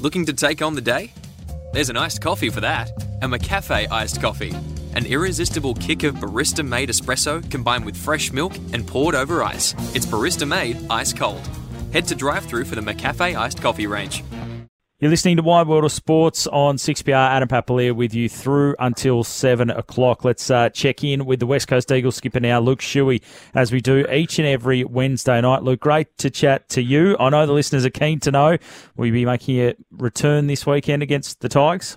Looking to take on the day? There's an iced coffee for that. A McCafe iced coffee. An irresistible kick of barista made espresso combined with fresh milk and poured over ice. It's barista made ice cold. Head to drive through for the McCafe iced coffee range. You're listening to Wide World of Sports on 6PR. Adam Papalia with you through until 7 o'clock. Let's uh, check in with the West Coast Eagles skipper now, Luke Shuey, as we do each and every Wednesday night. Luke, great to chat to you. I know the listeners are keen to know, will you be making a return this weekend against the Tigers?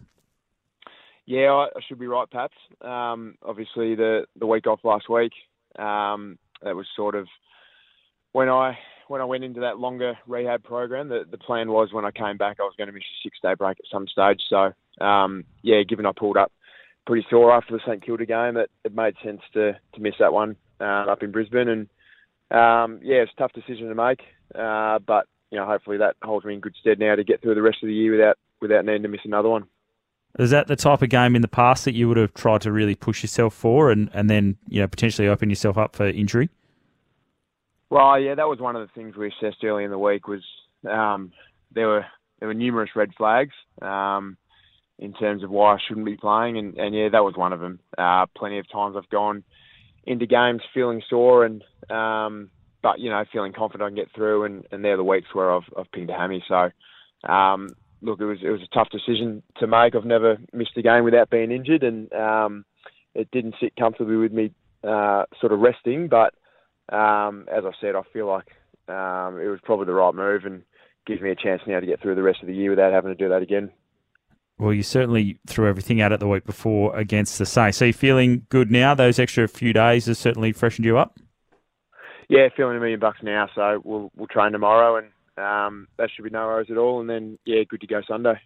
Yeah, I should be right, Paps. Um, obviously, the, the week off last week, um, that was sort of when I when I went into that longer rehab program, the, the plan was when I came back, I was going to miss a six day break at some stage. So, um, yeah, given I pulled up pretty sore after the St Kilda game, it, it made sense to, to miss that one uh, up in Brisbane. And um, yeah, it's a tough decision to make, uh, but you know, hopefully that holds me in good stead now to get through the rest of the year without without needing to miss another one. Is that the type of game in the past that you would have tried to really push yourself for, and, and then you know potentially open yourself up for injury? Well, yeah, that was one of the things we assessed early in the week. Was um, there were there were numerous red flags um, in terms of why I shouldn't be playing, and, and yeah, that was one of them. Uh, plenty of times I've gone into games feeling sore, and um, but you know feeling confident I can get through, and, and they're the weeks where I've I've pinged a hammy. So um, look, it was it was a tough decision to make. I've never missed a game without being injured, and um, it didn't sit comfortably with me uh, sort of resting, but um, as I said, I feel like um, it was probably the right move and gives me a chance now to get through the rest of the year without having to do that again. Well, you certainly threw everything out at the week before against the Saints. So you feeling good now? Those extra few days has certainly freshened you up. Yeah, feeling a million bucks now. So we'll we'll train tomorrow, and um, that should be no worries at all. And then yeah, good to go Sunday.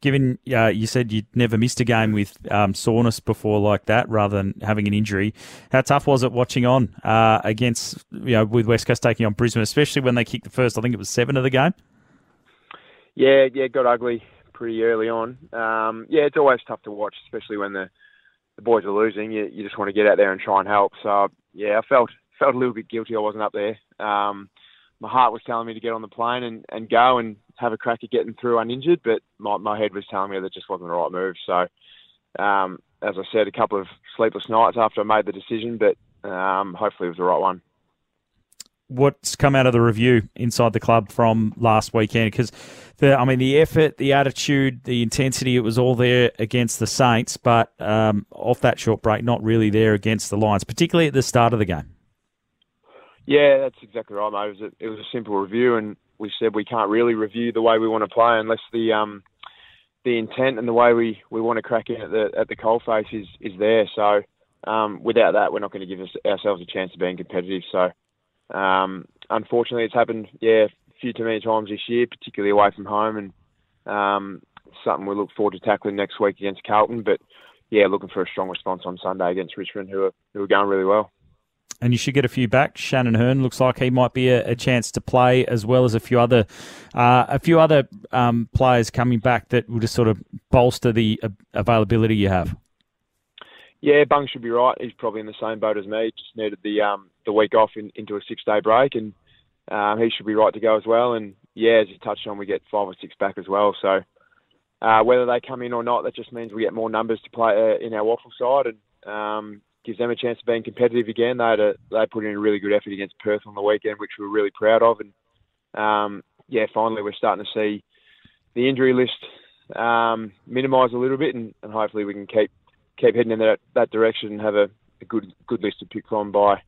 Given uh, you said you'd never missed a game with um, soreness before like that, rather than having an injury, how tough was it watching on uh, against you know with West Coast taking on Brisbane, especially when they kicked the first? I think it was seven of the game. Yeah, yeah, got ugly pretty early on. Um, yeah, it's always tough to watch, especially when the the boys are losing. You, you just want to get out there and try and help. So yeah, I felt felt a little bit guilty I wasn't up there. Um, my heart was telling me to get on the plane and, and go and have a crack at getting through uninjured, but my, my head was telling me that just wasn't the right move. So, um, as I said, a couple of sleepless nights after I made the decision, but um, hopefully it was the right one. What's come out of the review inside the club from last weekend? Because the, I mean, the effort, the attitude, the intensity, it was all there against the Saints, but um, off that short break, not really there against the Lions, particularly at the start of the game. Yeah, that's exactly right, mate. It was a, it was a simple review, and we said we can't really review the way we want to play unless the um, the intent and the way we, we want to crack in at the at the coalface is is there. So um, without that, we're not going to give us, ourselves a chance of being competitive. So um, unfortunately, it's happened, yeah, a few too many times this year, particularly away from home, and um, something we look forward to tackling next week against Carlton. But yeah, looking for a strong response on Sunday against Richmond, who are who are going really well and you should get a few back. Shannon Hurn looks like he might be a, a chance to play, as well as a few other uh, a few other um, players coming back that will just sort of bolster the uh, availability you have. Yeah, Bung should be right. He's probably in the same boat as me. Just needed the um, the week off in, into a six day break, and um, he should be right to go as well. And yeah, as you touched on, we get five or six back as well. So uh, whether they come in or not, that just means we get more numbers to play uh, in our WAFL side, and um, gives them a chance of being competitive again. They had a, they put in a really good effort against Perth on the weekend, which we're really proud of. And um, yeah, finally we're starting to see the injury list um, minimise a little bit, and, and, hopefully we can keep keep heading in that, that direction and have a, a, good good list to pick from by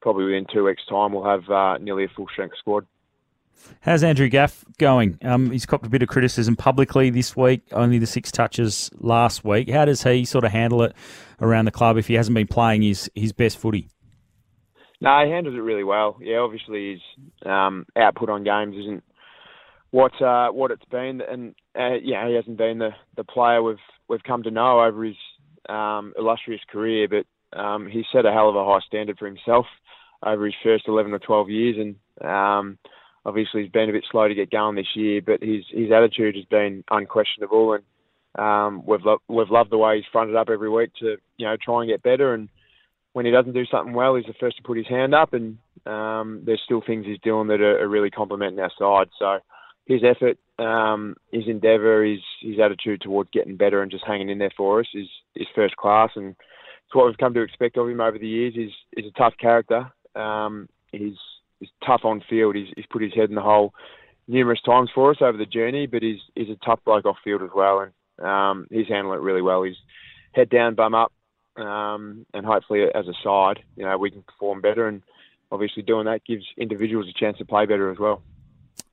probably within two weeks' time. We'll have uh, nearly a full strength squad. How's Andrew Gaff going? Um, he's copped a bit of criticism publicly this week, only the six touches last week. How does he sort of handle it around the club if he hasn't been playing his, his best footy? No, he handles it really well. Yeah, obviously his um, output on games isn't what uh, what it's been, and uh, yeah, he hasn't been the, the player we've we've come to know over his um, illustrious career. But um, he set a hell of a high standard for himself over his first eleven or twelve years, and um, obviously he's been a bit slow to get going this year, but his his attitude has been unquestionable, and um, we've lo- we've loved the way he's fronted up every week to you know try and get better. And when he doesn't do something well, he's the first to put his hand up. And um, there's still things he's doing that are, are really complimenting our side. So his effort Um, his endeavour, his his attitude towards getting better and just hanging in there for us is is first class, and it's what we've come to expect of him over the years. Is he's a tough character. Um, he's he's tough on field. He's he's put his head in the hole numerous times for us over the journey, but he's he's a tough bloke off field as well, and um, he's handling it really well. He's head down, bum up, um, and hopefully as a side, you know, we can perform better. And obviously doing that gives individuals a chance to play better as well.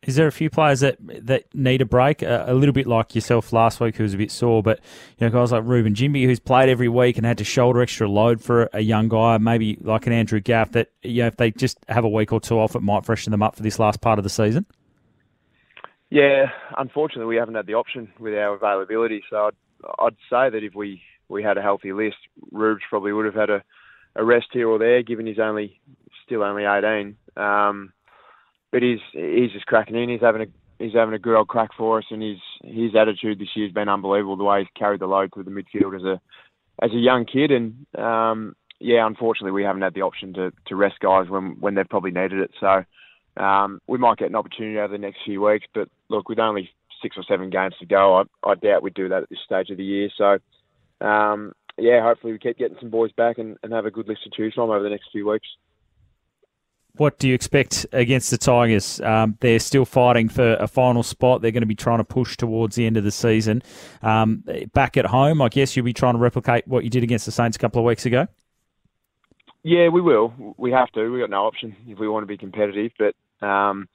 Is there a few players that that need a break? Uh, a little bit like yourself last week, who was a bit sore, but you know, guys like Reuben Ginbey, who's played every week and had to shoulder extra load for a young guy, maybe like an Andrew Gaff, that you know, if they just have a week or two off, it might freshen them up for this last part of the season. Yeah, unfortunately, we haven't had the option with our availability. So I'd, I'd say that if we, we had a healthy list, Rubes probably would have had a, a rest here or there, given he's only still only 18. Um, but he's he's just cracking in. He's having a he's having a good old crack for us, and his his attitude this year has been unbelievable. The way he's carried the load through the midfield as a as a young kid, and um, yeah, unfortunately, we haven't had the option to to rest guys when when they've probably needed it. So um, we might get an opportunity over the next few weeks, but look, with only six or seven games to go, I, I doubt we'd do that at this stage of the year. So, um, yeah, hopefully we keep getting some boys back and, and have a good list to choose from over the next few weeks. What do you expect against the Tigers? Um, they're still fighting for a final spot. They're going to be trying to push towards the end of the season. Um, back at home, I guess you'll be trying to replicate what you did against the Saints a couple of weeks ago. Yeah, we will. We have to. We've got no option if we want to be competitive. But um,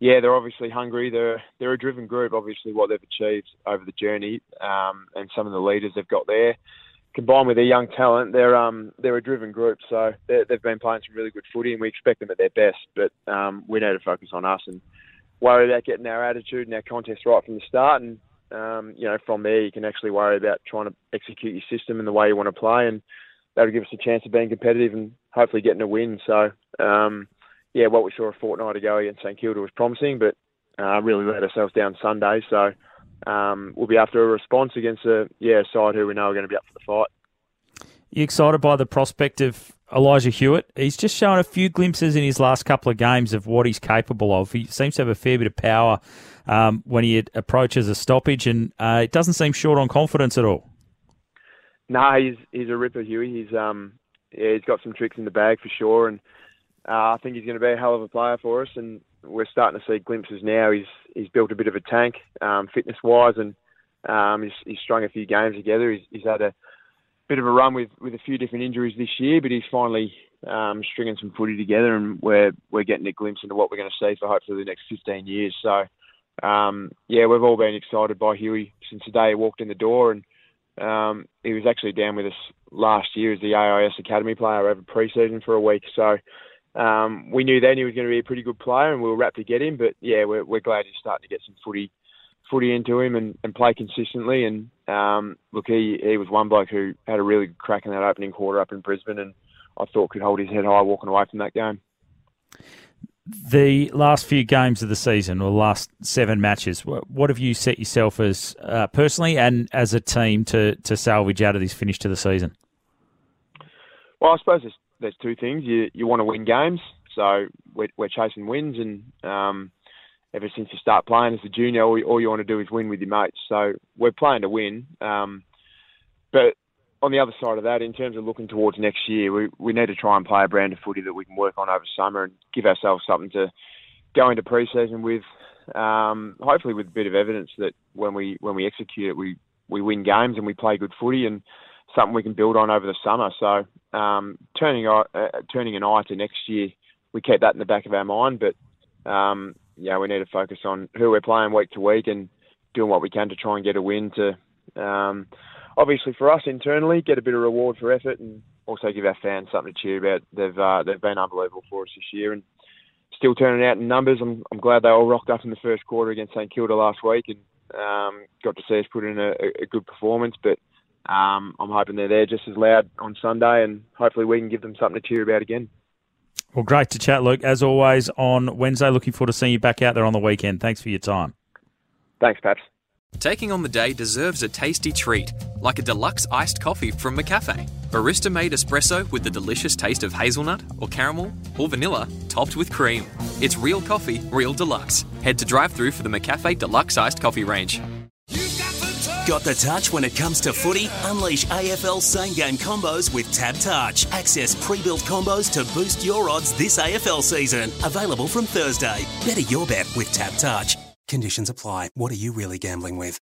yeah, they're obviously hungry. They're they're a driven group. Obviously, what they've achieved over the journey um, and some of the leaders they've got there, combined with their young talent, they're um they're a driven group. So they've been playing some really good footy, and we expect them at their best. But um, we need to focus on us and worry about getting our attitude and our contest right from the start. And um, you know, from there, you can actually worry about trying to execute your system and the way you want to play and that'll give us a chance of being competitive and hopefully getting a win. So, um, yeah, what we saw a fortnight ago against St Kilda was promising, but uh, really let ourselves down Sunday. So um, we'll be after a response against a yeah side who we know are going to be up for the fight. You excited by the prospect of Elijah Hewett? He's just shown a few glimpses in his last couple of games of what he's capable of. He seems to have a fair bit of power um, when he approaches a stoppage, and uh, it doesn't seem short on confidence at all. No, he's he's a ripper, Huey. He's um yeah, he's got some tricks in the bag for sure, and uh, I think he's going to be a hell of a player for us. And we're starting to see glimpses now. He's he's built a bit of a tank, um, fitness wise, and um, he's, he's strung a few games together. He's, he's had a bit of a run with, with a few different injuries this year, but he's finally um, stringing some footy together, and we're we're getting a glimpse into what we're going to see for hopefully the next 15 years. So, um, yeah, we've all been excited by Huey since the day he walked in the door, and um, he was actually down with us last year as the AIS Academy player over pre-season for a week. So um, we knew then he was going to be a pretty good player, and we were rapt to get him. But yeah, we're, we're glad he's starting to get some footy footy into him and, and play consistently. And um, look, he he was one bloke who had a really good crack in that opening quarter up in Brisbane, and I thought could hold his head high walking away from that game the last few games of the season or the last seven matches, what have you set yourself as uh, personally and as a team to, to salvage out of this finish to the season? Well, I suppose there's, there's two things. You you want to win games, so we're, we're chasing wins, and um, ever since you start playing as a junior, all, all you want to do is win with your mates. So we're playing to win, um, but on the other side of that, in terms of looking towards next year, we, we need to try and play a brand of footy that we can work on over summer and give ourselves something to go into pre-season with. Um, hopefully, with a bit of evidence that when we when we execute it, we we win games and we play good footy and something we can build on over the summer. So um, turning uh, turning an eye to next year, we keep that in the back of our mind. But um, yeah, we need to focus on who we're playing week to week and doing what we can to try and get a win to um, obviously for us internally, get a bit of reward for effort, and also give our fans something to cheer about. They've uh, they've been unbelievable for us this year, and still turning out in numbers. I'm I'm glad they all rocked up in the first quarter against St Kilda last week, and um, got to see us put in a, a good performance. But um, I'm hoping they're there just as loud on Sunday, and hopefully we can give them something to cheer about again. Well, great to chat, Luke. As always, on Wednesday, looking forward to seeing you back out there on the weekend. Thanks for your time. Thanks, Paps. Taking on the day deserves a tasty treat, like a deluxe iced coffee from McCafe. Barista made espresso with the delicious taste of hazelnut or caramel or vanilla topped with cream. It's real coffee, real deluxe. Head to drive through for the McCafe Deluxe Iced Coffee range. Got the touch when it comes to footy? Unleash AFL same game combos with TAB Touch. Access pre built combos to boost your odds this AFL season. Available from Thursday. Better your bet with TAB Touch. Conditions apply. What are you really gambling with?